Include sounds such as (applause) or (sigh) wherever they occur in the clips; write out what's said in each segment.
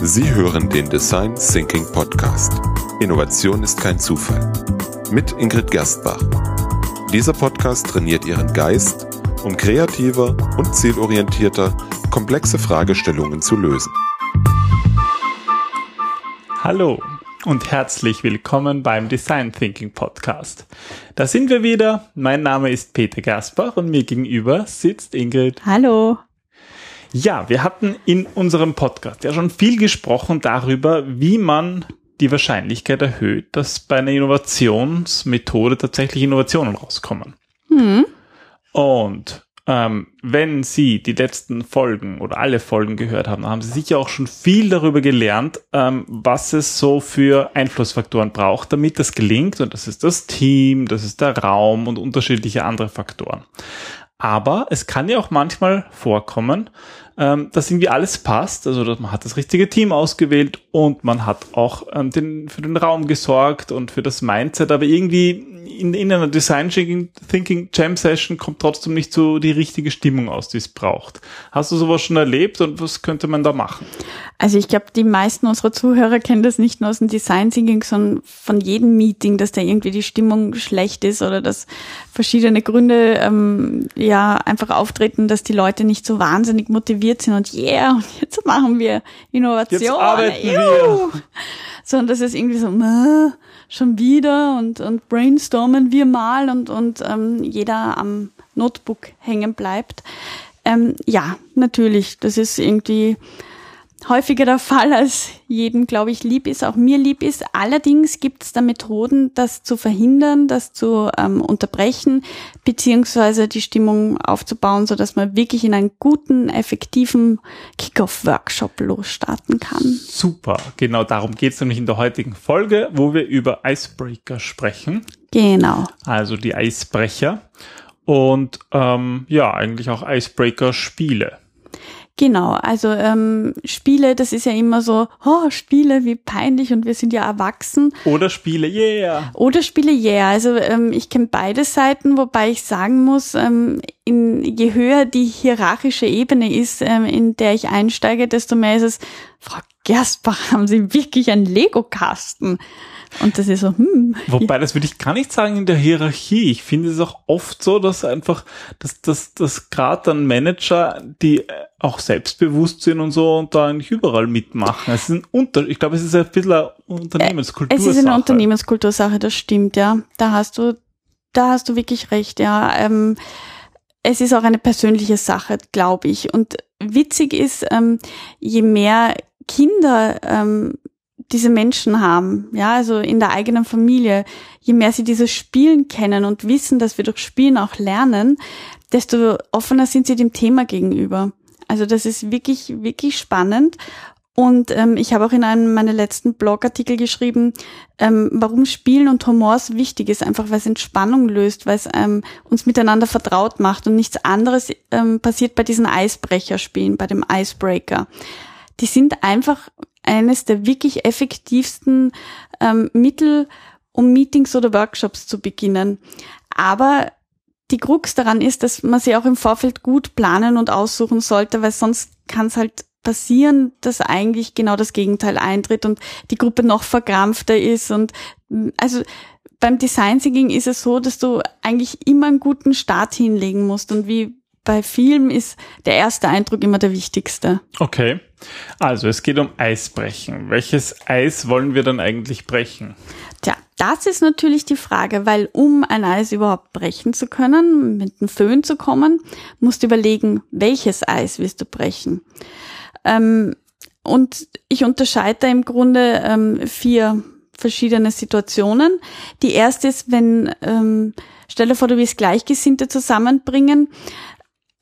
Sie hören den Design Thinking Podcast. Innovation ist kein Zufall. Mit Ingrid Gerstbach. Dieser Podcast trainiert Ihren Geist, um kreativer und zielorientierter komplexe Fragestellungen zu lösen. Hallo und herzlich willkommen beim Design Thinking Podcast. Da sind wir wieder. Mein Name ist Peter Gersbach und mir gegenüber sitzt Ingrid. Hallo. Ja, wir hatten in unserem Podcast ja schon viel gesprochen darüber, wie man die Wahrscheinlichkeit erhöht, dass bei einer Innovationsmethode tatsächlich Innovationen rauskommen. Hm. Und ähm, wenn Sie die letzten Folgen oder alle Folgen gehört haben, dann haben Sie sicher auch schon viel darüber gelernt, ähm, was es so für Einflussfaktoren braucht, damit das gelingt. Und das ist das Team, das ist der Raum und unterschiedliche andere Faktoren. Aber es kann ja auch manchmal vorkommen, ähm, dass irgendwie alles passt. Also man hat das richtige Team ausgewählt und man hat auch ähm, den, für den Raum gesorgt und für das Mindset. Aber irgendwie in, in einer Design Thinking Jam Session kommt trotzdem nicht so die richtige Stimmung aus, die es braucht. Hast du sowas schon erlebt und was könnte man da machen? Also ich glaube, die meisten unserer Zuhörer kennen das nicht nur aus dem Design Thinking, sondern von jedem Meeting, dass da irgendwie die Stimmung schlecht ist oder dass verschiedene Gründe ähm, ja einfach auftreten, dass die Leute nicht so wahnsinnig motiviert sind und yeah, und jetzt machen wir Innovation. Jetzt arbeiten wir. Sondern das ist irgendwie so, schon wieder und, und brainstormen wir mal und, und ähm, jeder am Notebook hängen bleibt. Ähm, ja, natürlich, das ist irgendwie häufiger der Fall, als jedem, glaube ich, lieb ist, auch mir lieb ist. Allerdings gibt es da Methoden, das zu verhindern, das zu ähm, unterbrechen, beziehungsweise die Stimmung aufzubauen, so dass man wirklich in einen guten, effektiven Kickoff-Workshop losstarten kann. Super, genau darum geht es nämlich in der heutigen Folge, wo wir über Icebreaker sprechen. Genau. Also die Eisbrecher und ähm, ja, eigentlich auch Icebreaker-Spiele. Genau, also ähm, Spiele, das ist ja immer so, oh, Spiele, wie peinlich und wir sind ja erwachsen. Oder Spiele, yeah. Oder Spiele, yeah. Also ähm, ich kenne beide Seiten, wobei ich sagen muss, ähm, in, je höher die hierarchische Ebene ist, ähm, in der ich einsteige, desto mehr ist es, Frau Gerstbach, haben Sie wirklich einen Lego-Kasten? Und das ist so, hm. Wobei, das würde ich gar nicht sagen in der Hierarchie. Ich finde es auch oft so, dass einfach, dass, dass, dass gerade dann Manager, die auch selbstbewusst sind und so und da eigentlich überall mitmachen. Es ist ein Unter ich glaube, es ist ein bisschen eine Unternehmenskultursache. Es ist eine Unternehmenskultursache, das stimmt, ja. Da hast du, da hast du wirklich recht, ja. Ähm, es ist auch eine persönliche Sache, glaube ich. Und witzig ist, ähm, je mehr Kinder ähm, diese Menschen haben, ja, also in der eigenen Familie, je mehr sie dieses Spielen kennen und wissen, dass wir durch Spielen auch lernen, desto offener sind sie dem Thema gegenüber. Also das ist wirklich, wirklich spannend. Und ähm, ich habe auch in einem meiner letzten Blogartikel geschrieben, ähm, warum Spielen und Humor wichtig ist, einfach weil es Entspannung löst, weil es ähm, uns miteinander vertraut macht und nichts anderes ähm, passiert bei diesen Eisbrecherspielen, bei dem Icebreaker. Die sind einfach eines der wirklich effektivsten ähm, Mittel, um Meetings oder Workshops zu beginnen. Aber die Krux daran ist, dass man sie auch im Vorfeld gut planen und aussuchen sollte, weil sonst kann es halt passieren, dass eigentlich genau das Gegenteil eintritt und die Gruppe noch verkrampfter ist und also beim Design Thinking ist es so, dass du eigentlich immer einen guten Start hinlegen musst und wie bei Film ist der erste Eindruck immer der wichtigste. Okay. Also es geht um Eisbrechen. Welches Eis wollen wir dann eigentlich brechen? Tja, das ist natürlich die Frage, weil um ein Eis überhaupt brechen zu können, mit einem Föhn zu kommen, musst du überlegen, welches Eis willst du brechen. Ähm, und ich unterscheide da im Grunde ähm, vier verschiedene Situationen. Die erste ist, wenn, ähm, stell dir vor, du willst Gleichgesinnte zusammenbringen,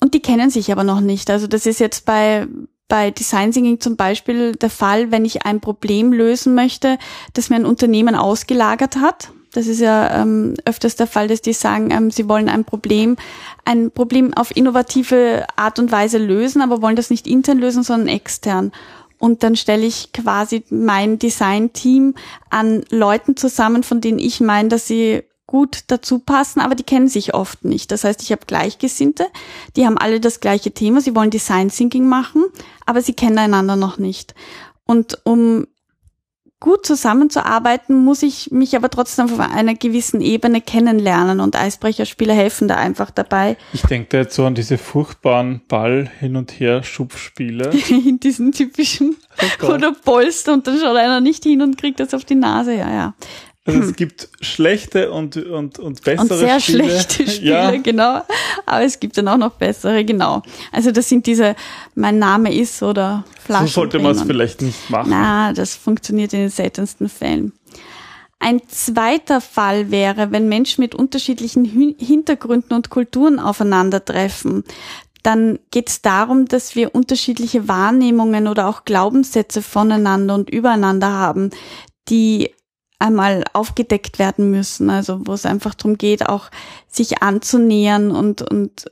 und die kennen sich aber noch nicht. Also das ist jetzt bei, bei Design Thinking zum Beispiel der Fall, wenn ich ein Problem lösen möchte, das mir ein Unternehmen ausgelagert hat. Das ist ja ähm, öfters der Fall, dass die sagen, ähm, sie wollen ein Problem, ein Problem auf innovative Art und Weise lösen, aber wollen das nicht intern lösen, sondern extern. Und dann stelle ich quasi mein Design-Team an Leuten zusammen, von denen ich meine, dass sie gut dazu passen, aber die kennen sich oft nicht. Das heißt, ich habe Gleichgesinnte, die haben alle das gleiche Thema, sie wollen Design Thinking machen, aber sie kennen einander noch nicht. Und um gut zusammenzuarbeiten, muss ich mich aber trotzdem auf einer gewissen Ebene kennenlernen und Eisbrecherspiele helfen da einfach dabei. Ich denke da jetzt so an diese furchtbaren Ball hin und her Schubspiele. (laughs) In diesen typischen, Oh wo du polst und dann schaut einer nicht hin und kriegt das auf die Nase, ja, ja. Also es gibt schlechte und, und, und bessere Und sehr Spiele. schlechte (laughs) Spiele, Ja, genau. Aber es gibt dann auch noch bessere, genau. Also das sind diese, mein Name ist oder Flaschen. so sollte man es vielleicht nicht machen. Na, das funktioniert in den seltensten Fällen. Ein zweiter Fall wäre, wenn Menschen mit unterschiedlichen Hin- Hintergründen und Kulturen aufeinandertreffen. Dann geht es darum, dass wir unterschiedliche Wahrnehmungen oder auch Glaubenssätze voneinander und übereinander haben, die einmal aufgedeckt werden müssen. Also wo es einfach darum geht, auch sich anzunähern und, und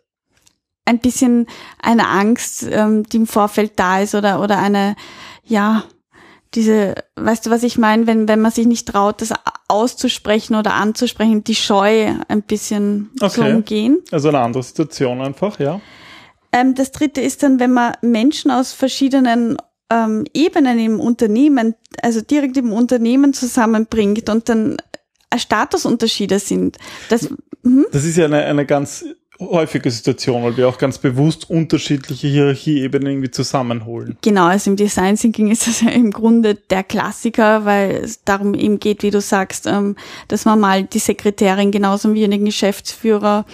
ein bisschen eine Angst, ähm, die im Vorfeld da ist oder, oder eine, ja, diese, weißt du, was ich meine, wenn, wenn man sich nicht traut, das auszusprechen oder anzusprechen, die Scheu ein bisschen Okay. umgehen. Also eine andere Situation einfach, ja. Ähm, das dritte ist dann, wenn man Menschen aus verschiedenen ähm, Ebenen im Unternehmen, also direkt im Unternehmen zusammenbringt und dann Statusunterschiede sind. Das, mhm. Das ist ja eine, eine ganz häufige Situation, weil wir auch ganz bewusst unterschiedliche Hierarchieebenen irgendwie zusammenholen. Genau, also im Design Thinking ist das ja im Grunde der Klassiker, weil es darum eben geht, wie du sagst, ähm, dass man mal die Sekretärin genauso wie den Geschäftsführer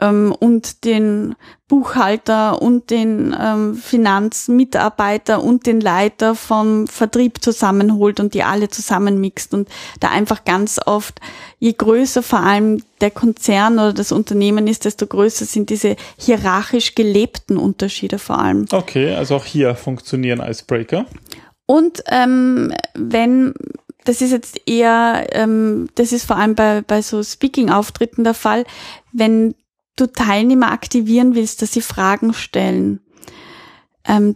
ähm, und den Buchhalter und den ähm, Finanzmitarbeiter und den Leiter vom Vertrieb zusammenholt und die alle zusammenmixt und da einfach ganz oft, je größer vor allem der Konzern oder das Unternehmen ist, desto größer sind diese hierarchisch gelebten Unterschiede vor allem. Okay, also auch hier funktionieren Icebreaker. Und ähm, wenn, das ist jetzt eher, ähm, das ist vor allem bei, bei so Speaking-Auftritten der Fall, wenn du Teilnehmer aktivieren willst, dass sie Fragen stellen. Ähm,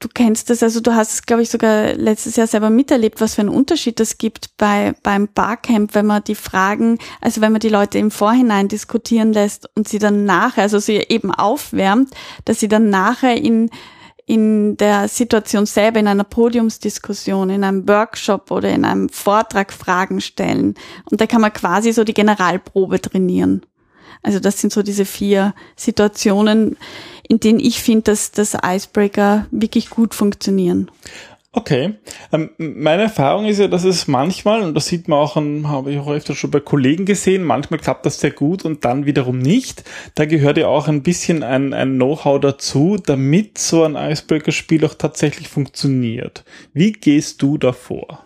du kennst das, also du hast es, glaube ich, sogar letztes Jahr selber miterlebt, was für einen Unterschied das gibt bei beim Barcamp, wenn man die Fragen, also wenn man die Leute im Vorhinein diskutieren lässt und sie dann nachher, also sie eben aufwärmt, dass sie dann nachher in in der Situation selber, in einer Podiumsdiskussion, in einem Workshop oder in einem Vortrag Fragen stellen. Und da kann man quasi so die Generalprobe trainieren. Also das sind so diese vier Situationen, in denen ich finde, dass das Icebreaker wirklich gut funktionieren. Okay. Ähm, meine Erfahrung ist ja, dass es manchmal, und das sieht man auch, habe ich auch öfter schon bei Kollegen gesehen, manchmal klappt das sehr gut und dann wiederum nicht. Da gehört ja auch ein bisschen ein, ein Know-how dazu, damit so ein Icebreaker-Spiel auch tatsächlich funktioniert. Wie gehst du davor?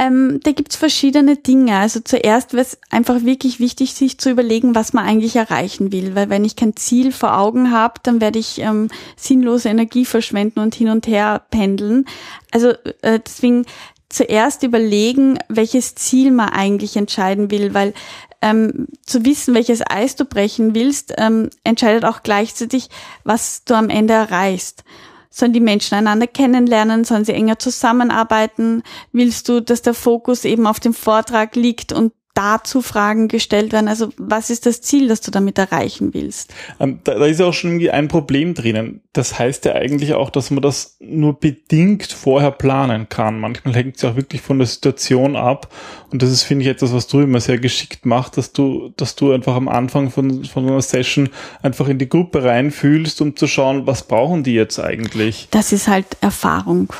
Ähm, da gibt's verschiedene Dinge. Also zuerst wäre es einfach wirklich wichtig, sich zu überlegen, was man eigentlich erreichen will. Weil wenn ich kein Ziel vor Augen habe, dann werde ich ähm, sinnlose Energie verschwenden und hin und her pendeln. Also äh, deswegen zuerst überlegen, welches Ziel man eigentlich entscheiden will, weil ähm, zu wissen, welches Eis du brechen willst, ähm, entscheidet auch gleichzeitig, was du am Ende erreichst. Sollen die Menschen einander kennenlernen? Sollen sie enger zusammenarbeiten? Willst du, dass der Fokus eben auf dem Vortrag liegt und dazu Fragen gestellt werden? Also was ist das Ziel, das du damit erreichen willst? Ähm, da, da ist ja auch schon irgendwie ein Problem drinnen. Das heißt ja eigentlich auch, dass man das nur bedingt vorher planen kann. Manchmal hängt es ja auch wirklich von der Situation ab. Und das ist, finde ich, etwas, was du immer sehr geschickt machst, dass du, dass du einfach am Anfang von, von einer Session einfach in die Gruppe reinfühlst, um zu schauen, was brauchen die jetzt eigentlich. Das ist halt Erfahrung.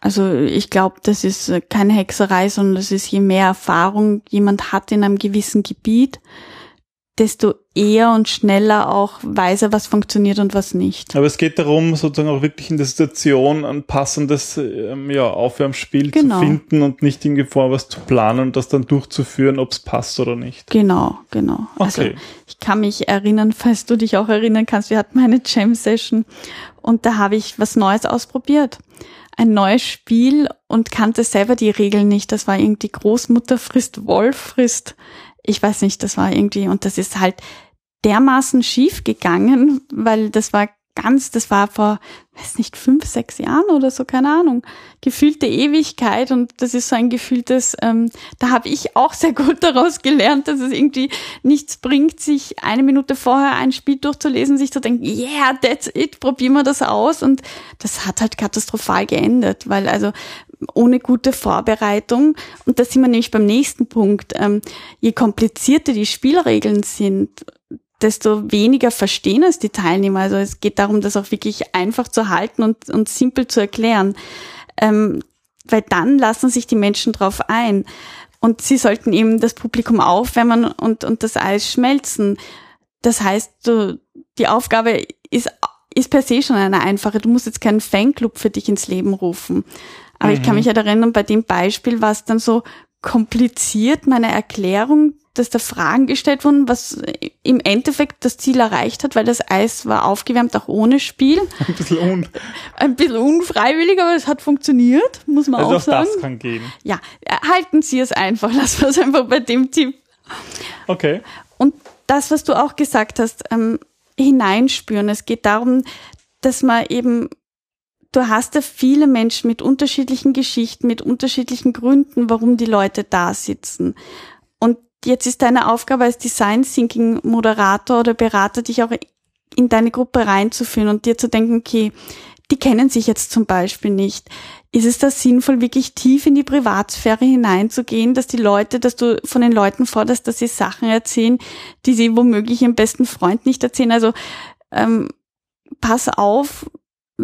Also ich glaube, das ist äh, keine Hexerei, sondern das ist je mehr Erfahrung jemand hat in einem gewissen Gebiet, desto eher und schneller auch weiß er, was funktioniert und was nicht. Aber es geht darum, sozusagen auch wirklich in der Situation ein passendes ähm, ja, Aufwärmspiel Genau. zu finden und nicht irgendwie vor was zu planen und das dann durchzuführen, ob es passt oder nicht. Genau, genau. Also Okay. ich kann mich erinnern, (laughs) falls du dich auch erinnern kannst, wir hatten eine Jam-Session und da habe ich was Neues ausprobiert. Ein neues Spiel und kannte selber die Regeln nicht. Das war irgendwie Großmutter frisst, Wolf frisst. Ich weiß nicht, das war irgendwie, und das ist halt dermaßen schief gegangen, weil das war ganz, das war vor, weiß nicht, fünf, sechs Jahren oder so, keine Ahnung, gefühlte Ewigkeit. Und das ist so ein gefühltes, ähm, da habe ich auch sehr gut daraus gelernt, dass es irgendwie nichts bringt, sich eine Minute vorher ein Spiel durchzulesen, sich zu denken, yeah, that's it, probieren wir das aus. Und das hat halt katastrophal geendet, weil also ohne gute Vorbereitung, und da sind wir nämlich beim nächsten Punkt, ähm, je komplizierter die Spielregeln sind, desto weniger verstehen es die Teilnehmer. Also es geht darum, das auch wirklich einfach zu halten und, und simpel zu erklären. Ähm, weil dann lassen sich die Menschen drauf ein. Und sie sollten eben das Publikum aufwärmen und, und das Eis schmelzen. Das heißt, du, die Aufgabe ist, ist per se schon eine einfache. Du musst jetzt keinen Fanclub für dich ins Leben rufen. Aber mhm. ich kann mhm. mich halt erinnern, bei dem Beispiel war es dann so kompliziert, meine Erklärung, dass da Fragen gestellt wurden, was im Endeffekt das Ziel erreicht hat, weil das Eis war aufgewärmt, auch ohne Spiel. (laughs) Ein bisschen, un Ein bisschen unfreiwillig, aber es hat funktioniert, muss man also auch sagen. Also das kann gehen. Ja, halten Sie es einfach, (laughs) lassen wir es einfach bei dem Tipp. Okay. Und das, was du auch gesagt hast, ähm, hineinspüren. Es geht darum, dass man eben du hast da viele Menschen mit unterschiedlichen Geschichten, mit unterschiedlichen Gründen, warum die Leute da sitzen. Und jetzt ist deine Aufgabe als Design Thinking Moderator oder Berater, dich auch in deine Gruppe reinzuführen und dir zu denken, okay, die kennen sich jetzt zum Beispiel nicht. Ist es da sinnvoll, wirklich tief in die Privatsphäre hineinzugehen, dass die Leute, dass du von den Leuten forderst, dass sie Sachen erzählen, die sie womöglich ihrem besten Freund nicht erzählen? Also ähm, pass auf,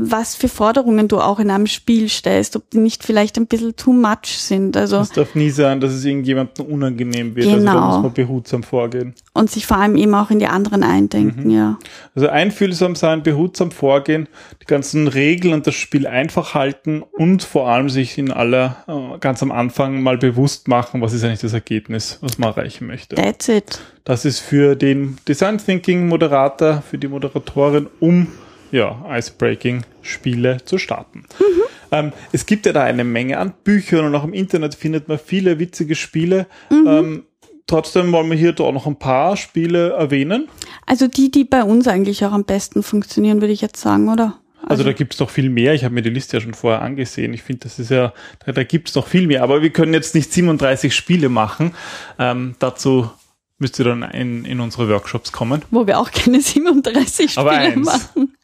was für Forderungen du auch in einem Spiel stellst, ob die nicht vielleicht ein bisschen too much sind. Also es darf nie sein, dass es irgendjemandem unangenehm wird. Genau. Also da genau. muss man behutsam vorgehen. Und sich vor allem eben auch in die anderen eindenken, mhm. ja. Also einfühlsam sein, behutsam vorgehen, die ganzen Regeln und das Spiel einfach halten und vor allem sich in aller äh, ganz am Anfang mal bewusst machen, was ist eigentlich das Ergebnis, was man erreichen möchte. That's it. Das ist für den Design Thinking Moderator, für die Moderatorin, um ja, Icebreaking-Spiele zu starten. Mhm. Ähm, es gibt ja da eine Menge an Büchern und auch im Internet findet man viele witzige Spiele. Mhm. Ähm, trotzdem wollen wir hier doch noch ein paar Spiele erwähnen. Also die, die bei uns eigentlich auch am besten funktionieren, würde ich jetzt sagen, oder? Also, also da gibt es noch viel mehr. Ich habe mir die Liste ja schon vorher angesehen. Ich finde, das ist ja, da, da gibt es noch viel mehr. Aber wir können jetzt nicht 37 Spiele machen. Ähm, dazu müsst ihr dann in, in unsere Workshops kommen. Wo wir auch keine 37 Spiele Aber eins. machen.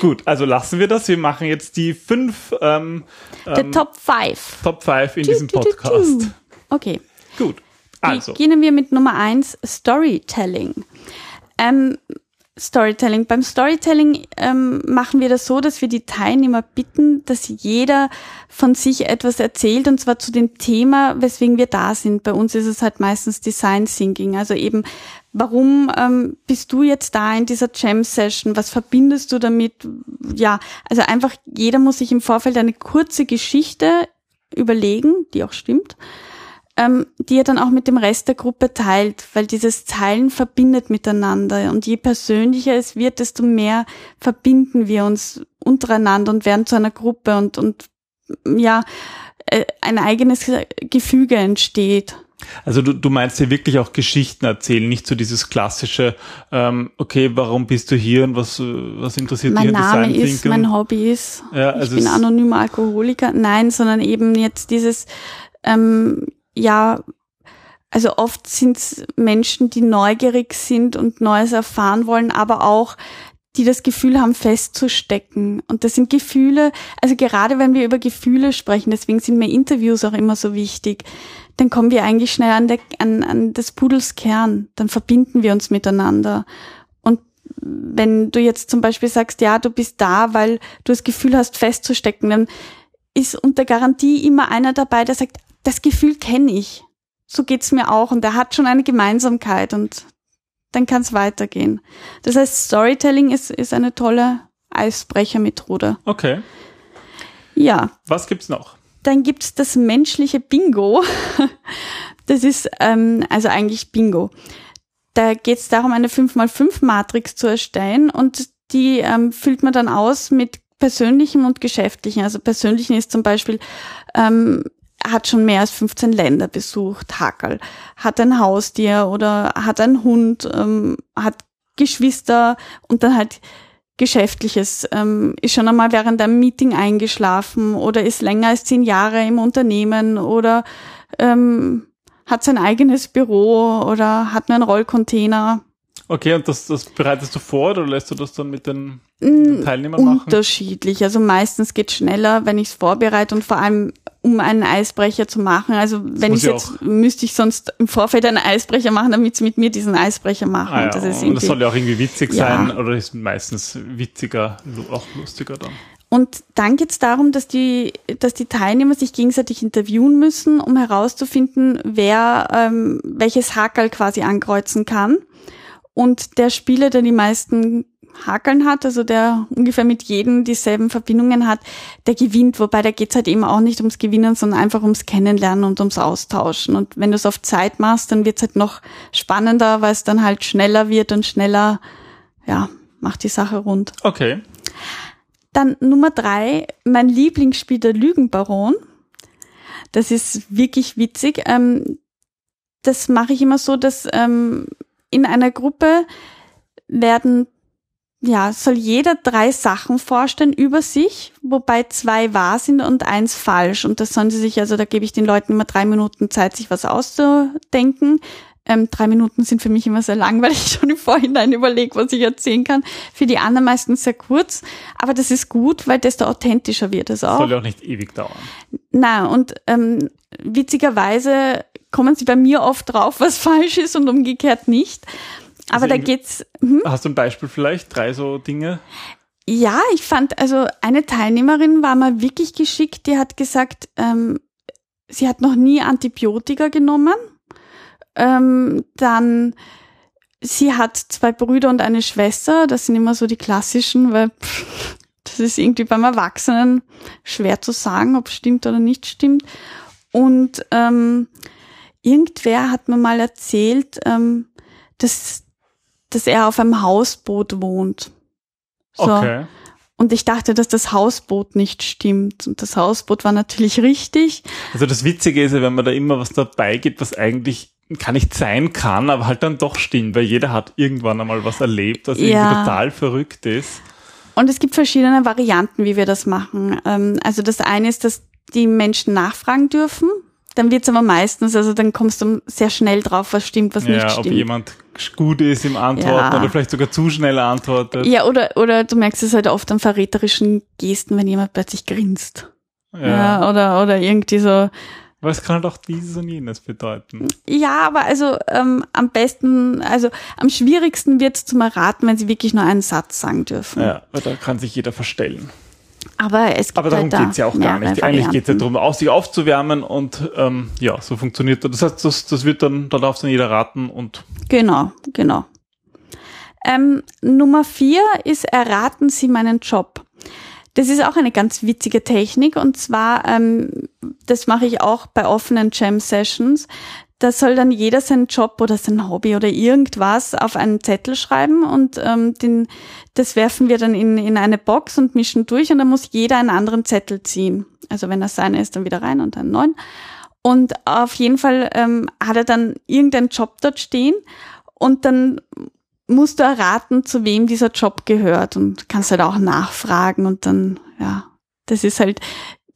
Gut, also lassen wir das. Wir machen jetzt die fünf ähm, Der ähm, Top 5. Top 5 in diesem Podcast. Okay. Gut. Also. Beginnen wir mit Nummer 1, Storytelling. Ähm, Storytelling. Beim Storytelling ähm, machen wir das so, dass wir die Teilnehmer bitten, dass jeder von sich etwas erzählt und zwar zu dem Thema, weswegen wir da sind. Bei uns ist es halt meistens Design Thinking, also eben, warum ähm, bist du jetzt da in dieser Jam Session? Was verbindest du damit? Ja, also einfach jeder muss sich im Vorfeld eine kurze Geschichte überlegen, die auch stimmt ähm, die er dann auch mit dem Rest der Gruppe teilt, weil dieses Teilen verbindet miteinander. Und je persönlicher es wird, desto mehr verbinden wir uns untereinander und werden zu einer Gruppe und, und ja, äh, ein eigenes Gefüge entsteht. Also du, du meinst ja wirklich auch Geschichten erzählen, nicht so dieses klassische, ähm, okay, warum bist du hier und was, was interessiert mein dich Design Name ist, mein Hobby ist, ja, also ich bin anonymer Alkoholiker. Nein, sondern eben jetzt dieses, ähm, ja, also oft sind es Menschen, die neugierig sind und Neues erfahren wollen, aber auch die das Gefühl haben, festzustecken. Und das sind Gefühle, also gerade wenn wir über Gefühle sprechen, deswegen sind mir Interviews auch immer so wichtig, dann kommen wir eigentlich schnell an, der, an, an des Pudels Kern, dann verbinden wir uns miteinander. Und wenn du jetzt zum Beispiel sagst, ja, du bist da, weil du das Gefühl hast, festzustecken, dann ist unter Garantie immer einer dabei, der sagt, das Gefühl kenne ich. So geht's mir auch und er hat schon eine Gemeinsamkeit und dann kann es weitergehen. Das heißt, Storytelling ist, ist eine tolle Eisbrechermethode. Okay. Ja. Was gibt's noch? Dann gibt's das menschliche Bingo. (laughs) Das ist ähm, also eigentlich Bingo. Da geht's darum, eine 5x5-Matrix zu erstellen und die ähm, füllt man dann aus mit persönlichem und geschäftlichen. Also persönlichen ist zum Beispiel, ähm, hat schon mehr als 15 Länder besucht, Hackerl, hat ein Haustier oder hat einen Hund, ähm, hat Geschwister und dann halt Geschäftliches, ähm, ist schon einmal während einem Meeting eingeschlafen oder ist länger als zehn Jahre im Unternehmen oder ähm, hat sein eigenes Büro oder hat nur einen Rollcontainer. Okay, und das, das bereitest du vor oder lässt du das dann mit den, mit den Teilnehmern machen? Unterschiedlich. Also meistens geht schneller, wenn ich es vorbereite und vor allem um einen Eisbrecher zu machen. Also wenn ich jetzt müsste ich sonst im Vorfeld einen Eisbrecher machen, damit sie mit mir diesen Eisbrecher machen. Ah, ja. das, ist und das soll ja auch irgendwie witzig Ja. sein oder ist meistens witziger, auch lustiger dann. Und dann geht es darum, dass die, dass die Teilnehmer sich gegenseitig interviewen müssen, um herauszufinden, wer ähm, welches Hakel quasi ankreuzen kann. Und der Spieler, der die meisten Hakeln hat, also der ungefähr mit jedem dieselben Verbindungen hat, der gewinnt. Wobei da geht's halt eben auch nicht ums Gewinnen, sondern einfach ums Kennenlernen und ums Austauschen. Und wenn du es auf Zeit machst, dann wird's halt noch spannender, weil es dann halt schneller wird und schneller, ja, macht die Sache rund. Okay. Dann Nummer drei, mein Lieblingsspiel, der Lügenbaron. Das ist wirklich witzig. Ähm, das mache ich immer so, dass ähm, in einer Gruppe werden, ja, soll jeder drei Sachen vorstellen über sich, wobei zwei wahr sind und eins falsch. Und das sollen sie sich, also da gebe ich den Leuten immer drei Minuten Zeit, sich was auszudenken. Ähm, drei Minuten sind für mich immer sehr lang, (laughs) weil ich schon im Vorhinein überlege, was ich erzählen kann. Für die anderen meistens sehr kurz. Aber das ist gut, weil desto authentischer wird es auch. Soll ja auch nicht ewig dauern. Na, und ähm, witzigerweise kommen sie bei mir oft drauf, was (laughs) falsch ist und umgekehrt nicht. Aber Also da geht's. Hm? Hast du ein Beispiel vielleicht? Drei so Dinge? Ja, ich fand, also eine Teilnehmerin war mal wirklich geschickt, die hat gesagt, ähm, sie hat noch nie Antibiotika genommen. Ähm, dann, sie hat zwei Brüder und eine Schwester, das sind immer so die klassischen, weil pff, (laughs) das ist irgendwie beim Erwachsenen schwer zu sagen, ob es stimmt oder nicht stimmt. Und ähm, irgendwer hat mir mal erzählt, ähm, dass, dass er auf einem Hausboot wohnt. So. Okay. Und ich dachte, dass das Hausboot nicht stimmt. Und das Hausboot war natürlich richtig. Also das Witzige ist ja, wenn man da immer was dabei gibt, was eigentlich gar nicht sein kann, aber halt dann doch stimmt, weil jeder hat irgendwann einmal was erlebt, was irgendwie Ja. total verrückt ist. Und es gibt verschiedene Varianten, wie wir das machen. Ähm, also das eine ist, dass die Menschen nachfragen dürfen. Dann wird's aber meistens, also dann kommst du sehr schnell drauf, was stimmt, was nicht Ja, ob stimmt. jemand gut ist im Antworten Ja. oder vielleicht sogar zu schnell antwortet. Ja, oder, oder du merkst es halt oft an verräterischen Gesten, wenn jemand plötzlich grinst. Ja. oder, oder irgendwie so. Aber es kann halt auch dieses und jenes bedeuten. Ja, aber also ähm, am besten, also am schwierigsten wird's zum Erraten, wenn sie wirklich nur einen Satz sagen dürfen. Ja, weil da kann sich jeder verstellen. Aber es gibt Aber darum halt da geht's ja auch gar nicht. Eigentlich geht's ja Varianten. darum, auch sich aufzuwärmen und ähm, ja, so funktioniert das. Das heißt, das, das wird dann, da darf dann jeder raten und Genau, genau. Ähm, Nummer vier ist erraten Sie meinen Job. Das ist auch eine ganz witzige Technik und zwar, ähm, das mache ich auch bei offenen Jam Sessions. Da soll dann jeder seinen Job oder sein Hobby oder irgendwas auf einen Zettel schreiben und ähm, den, das werfen wir dann in, in eine Box und mischen durch und dann muss jeder einen anderen Zettel ziehen. Also wenn das seine ist, dann wieder rein und einen neuen. Und auf jeden Fall ähm, hat er dann irgendeinen Job dort stehen und dann musst du erraten, zu wem dieser Job gehört und kannst halt auch nachfragen und dann, ja, das ist halt,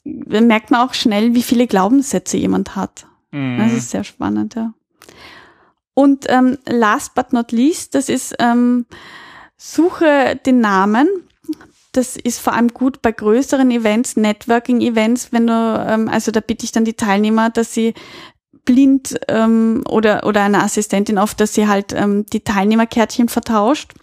dann merkt man auch schnell, wie viele Glaubenssätze jemand hat. Mhm. Das ist sehr spannend, ja. Und ähm, last but not least, das ist ähm, Suche den Namen. Das ist vor allem gut bei größeren Events, Networking-Events, wenn du, ähm, also da bitte ich dann die Teilnehmer, dass sie blind ähm, oder oder eine Assistentin oft, dass sie halt ähm, die Teilnehmerkärtchen vertauscht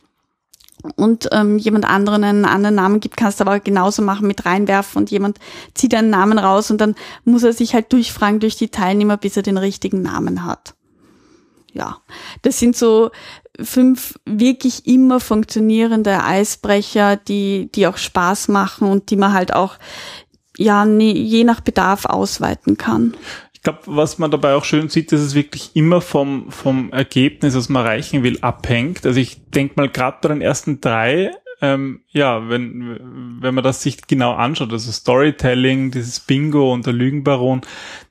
und ähm, jemand anderen einen anderen Namen gibt, kannst du aber genauso machen mit reinwerfen und jemand zieht einen Namen raus und dann muss er sich halt durchfragen durch die Teilnehmer, bis er den richtigen Namen hat. Ja, das sind so fünf wirklich immer funktionierende Eisbrecher, die, die auch Spaß machen und die man halt auch, ja, je nach Bedarf ausweiten kann. Ich glaube, was man dabei auch schön sieht, dass es wirklich immer vom, vom Ergebnis, was man erreichen will, abhängt. Also ich denke mal, gerade bei den ersten drei ähm, ja, wenn, wenn man das sich genau anschaut, also Storytelling, dieses Bingo und der Lügenbaron,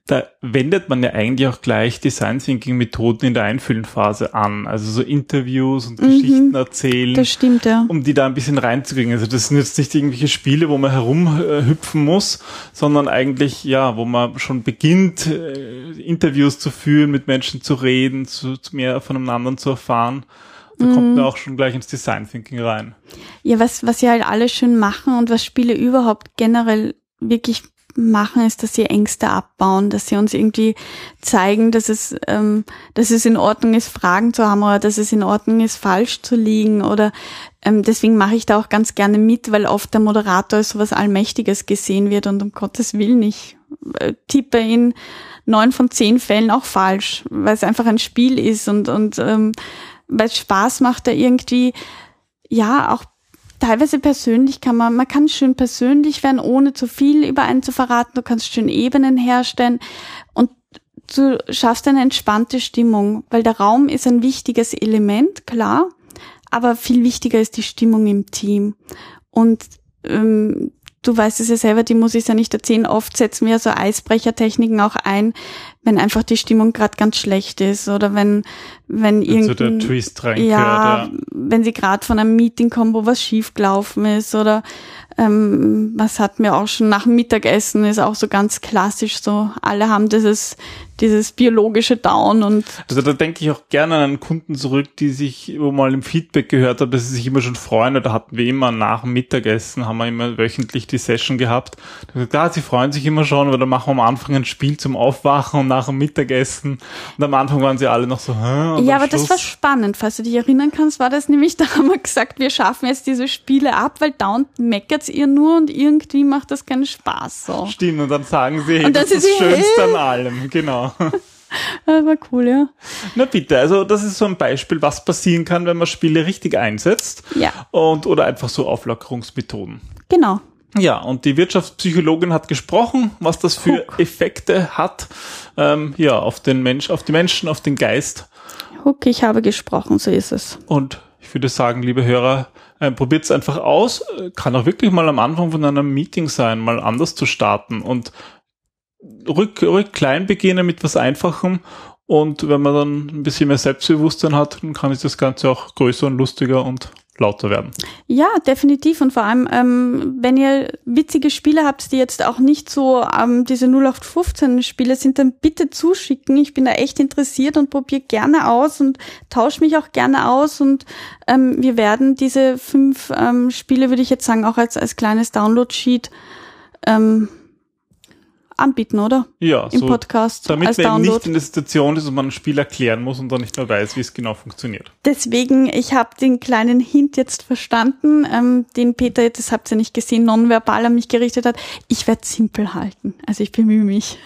da wendet man ja eigentlich auch gleich Design Thinking Methoden in der Einfühlenphase an. Also so Interviews und Mhm. Geschichten erzählen. Das stimmt, ja. um die da ein bisschen reinzukriegen. Also das sind jetzt nicht irgendwelche Spiele, wo man herumhüpfen muss, sondern eigentlich, ja, wo man schon beginnt, äh, Interviews zu führen, mit Menschen zu reden, zu, zu mehr voneinander zu erfahren. Da kommt Mhm. man auch schon gleich ins Design Thinking rein. Ja, was, was sie halt alle schön machen und was Spiele überhaupt generell wirklich machen, ist, dass sie Ängste abbauen, dass sie uns irgendwie zeigen, dass es, ähm, dass es in Ordnung ist, Fragen zu haben oder dass es in Ordnung ist, falsch zu liegen oder ähm, deswegen mache ich da auch ganz gerne mit, weil oft der Moderator als sowas Allmächtiges gesehen wird und um Gottes Willen ich äh, tippe in neun von zehn Fällen auch falsch, weil es einfach ein Spiel ist und, und ähm, weil Spaß macht, da irgendwie ja auch teilweise persönlich kann man, man kann schön persönlich werden, ohne zu viel über einen zu verraten. Du kannst schön Ebenen herstellen und du schaffst eine entspannte Stimmung, weil der Raum ist ein wichtiges Element, klar, aber viel wichtiger ist die Stimmung im Team. Und ähm, du weißt es ja selber, die muss ich ja nicht erzählen, oft setzen wir so Eisbrechertechniken auch ein, wenn einfach die Stimmung gerade ganz schlecht ist oder wenn wenn Wenn so Twist reinkehrt. ja, Ja, wenn sie gerade von einem Meeting kommen, wo was schiefgelaufen ist oder ähm, was hatten wir auch schon nach dem Mittagessen ist auch so ganz klassisch so alle haben dieses dieses biologische Down und Also da denke ich auch gerne an einen Kunden zurück, die sich, wo mal im Feedback gehört hat, dass sie sich immer schon freuen. Da hatten wir immer nach dem Mittagessen, haben wir immer wöchentlich die Session gehabt. Da gesagt, ja, sie freuen sich immer schon, weil da machen wir am Anfang ein Spiel zum Aufwachen und nach dem Mittagessen. Und am Anfang waren sie alle noch so, Hä? Und ja, aber das war Schluss- spannend, falls du dich erinnern kannst, war das nämlich, (laughs) da haben wir gesagt, wir schaffen jetzt diese Spiele ab, weil dauernd meckert's ihr nur und irgendwie macht das keinen Spaß so. Stimmt, und dann sagen sie, hey, Und das ist das Schönste hey. an allem, genau. (laughs) Das war cool, ja. Na bitte, also das ist so ein Beispiel, was passieren kann, wenn man Spiele richtig einsetzt. Ja. Und, oder einfach so Auflockerungsmethoden. Genau. Ja, und die Wirtschaftspsychologin hat gesprochen, was das für Huck. Effekte hat, ähm, ja, auf den Mensch, auf die Menschen, auf den Geist. Huck, ich habe gesprochen, so ist es. Und ich würde sagen, liebe Hörer, äh, probiert es einfach aus. Äh, Kann auch wirklich mal am Anfang von einem Meeting sein, mal anders zu starten und rück, rück klein beginnen mit was Einfachem. Und wenn man dann ein bisschen mehr Selbstbewusstsein hat, dann kann sich das Ganze auch größer und lustiger und lauter werden. Ja, definitiv. Und vor allem, ähm, wenn ihr witzige Spiele habt, die jetzt auch nicht so ähm, diese 0815-Spiele sind, dann bitte zuschicken. Ich bin da echt interessiert und probiere gerne aus und tausche mich auch gerne aus. Und ähm, wir werden diese fünf ähm, Spiele, würde ich jetzt sagen, auch als, als kleines Download-Sheet ähm, anbieten, oder? Ja, Im so, Podcast damit als man Download. nicht in der Situation ist und man ein Spiel erklären muss und dann nicht mehr weiß, wie es genau funktioniert. Deswegen, ich habe den kleinen Hint jetzt verstanden, ähm, den Peter, das habt ihr nicht gesehen, nonverbal an mich gerichtet hat. Ich werde simpel halten. Also ich bemühe mich.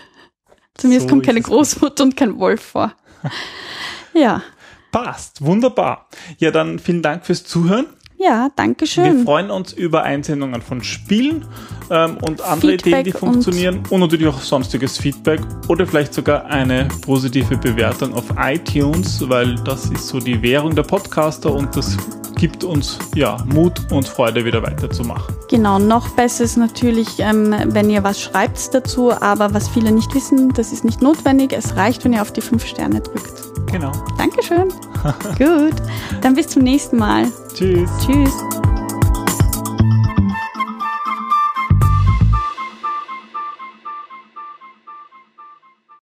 Zumindest So kommt keine. Großmutter und kein Wolf vor. (laughs) ja, Passt, wunderbar. Ja, dann vielen Dank fürs Zuhören. Ja, danke Wir schön. freuen uns über Einsendungen von Spielen ähm, und andere Feedback Ideen, die und- funktionieren und, natürlich auch sonstiges Feedback oder vielleicht sogar eine positive Bewertung auf iTunes, weil das ist so die Währung der Podcaster und das gibt uns ja Mut und Freude, wieder weiterzumachen. Genau, noch besser ist natürlich, ähm, wenn ihr was schreibt dazu, aber was viele nicht wissen, das ist nicht notwendig. Es reicht, wenn ihr auf die fünf Sterne drückt. Genau. Dankeschön. (laughs) Gut, dann bis zum nächsten Mal. Tschüss. Tschüss.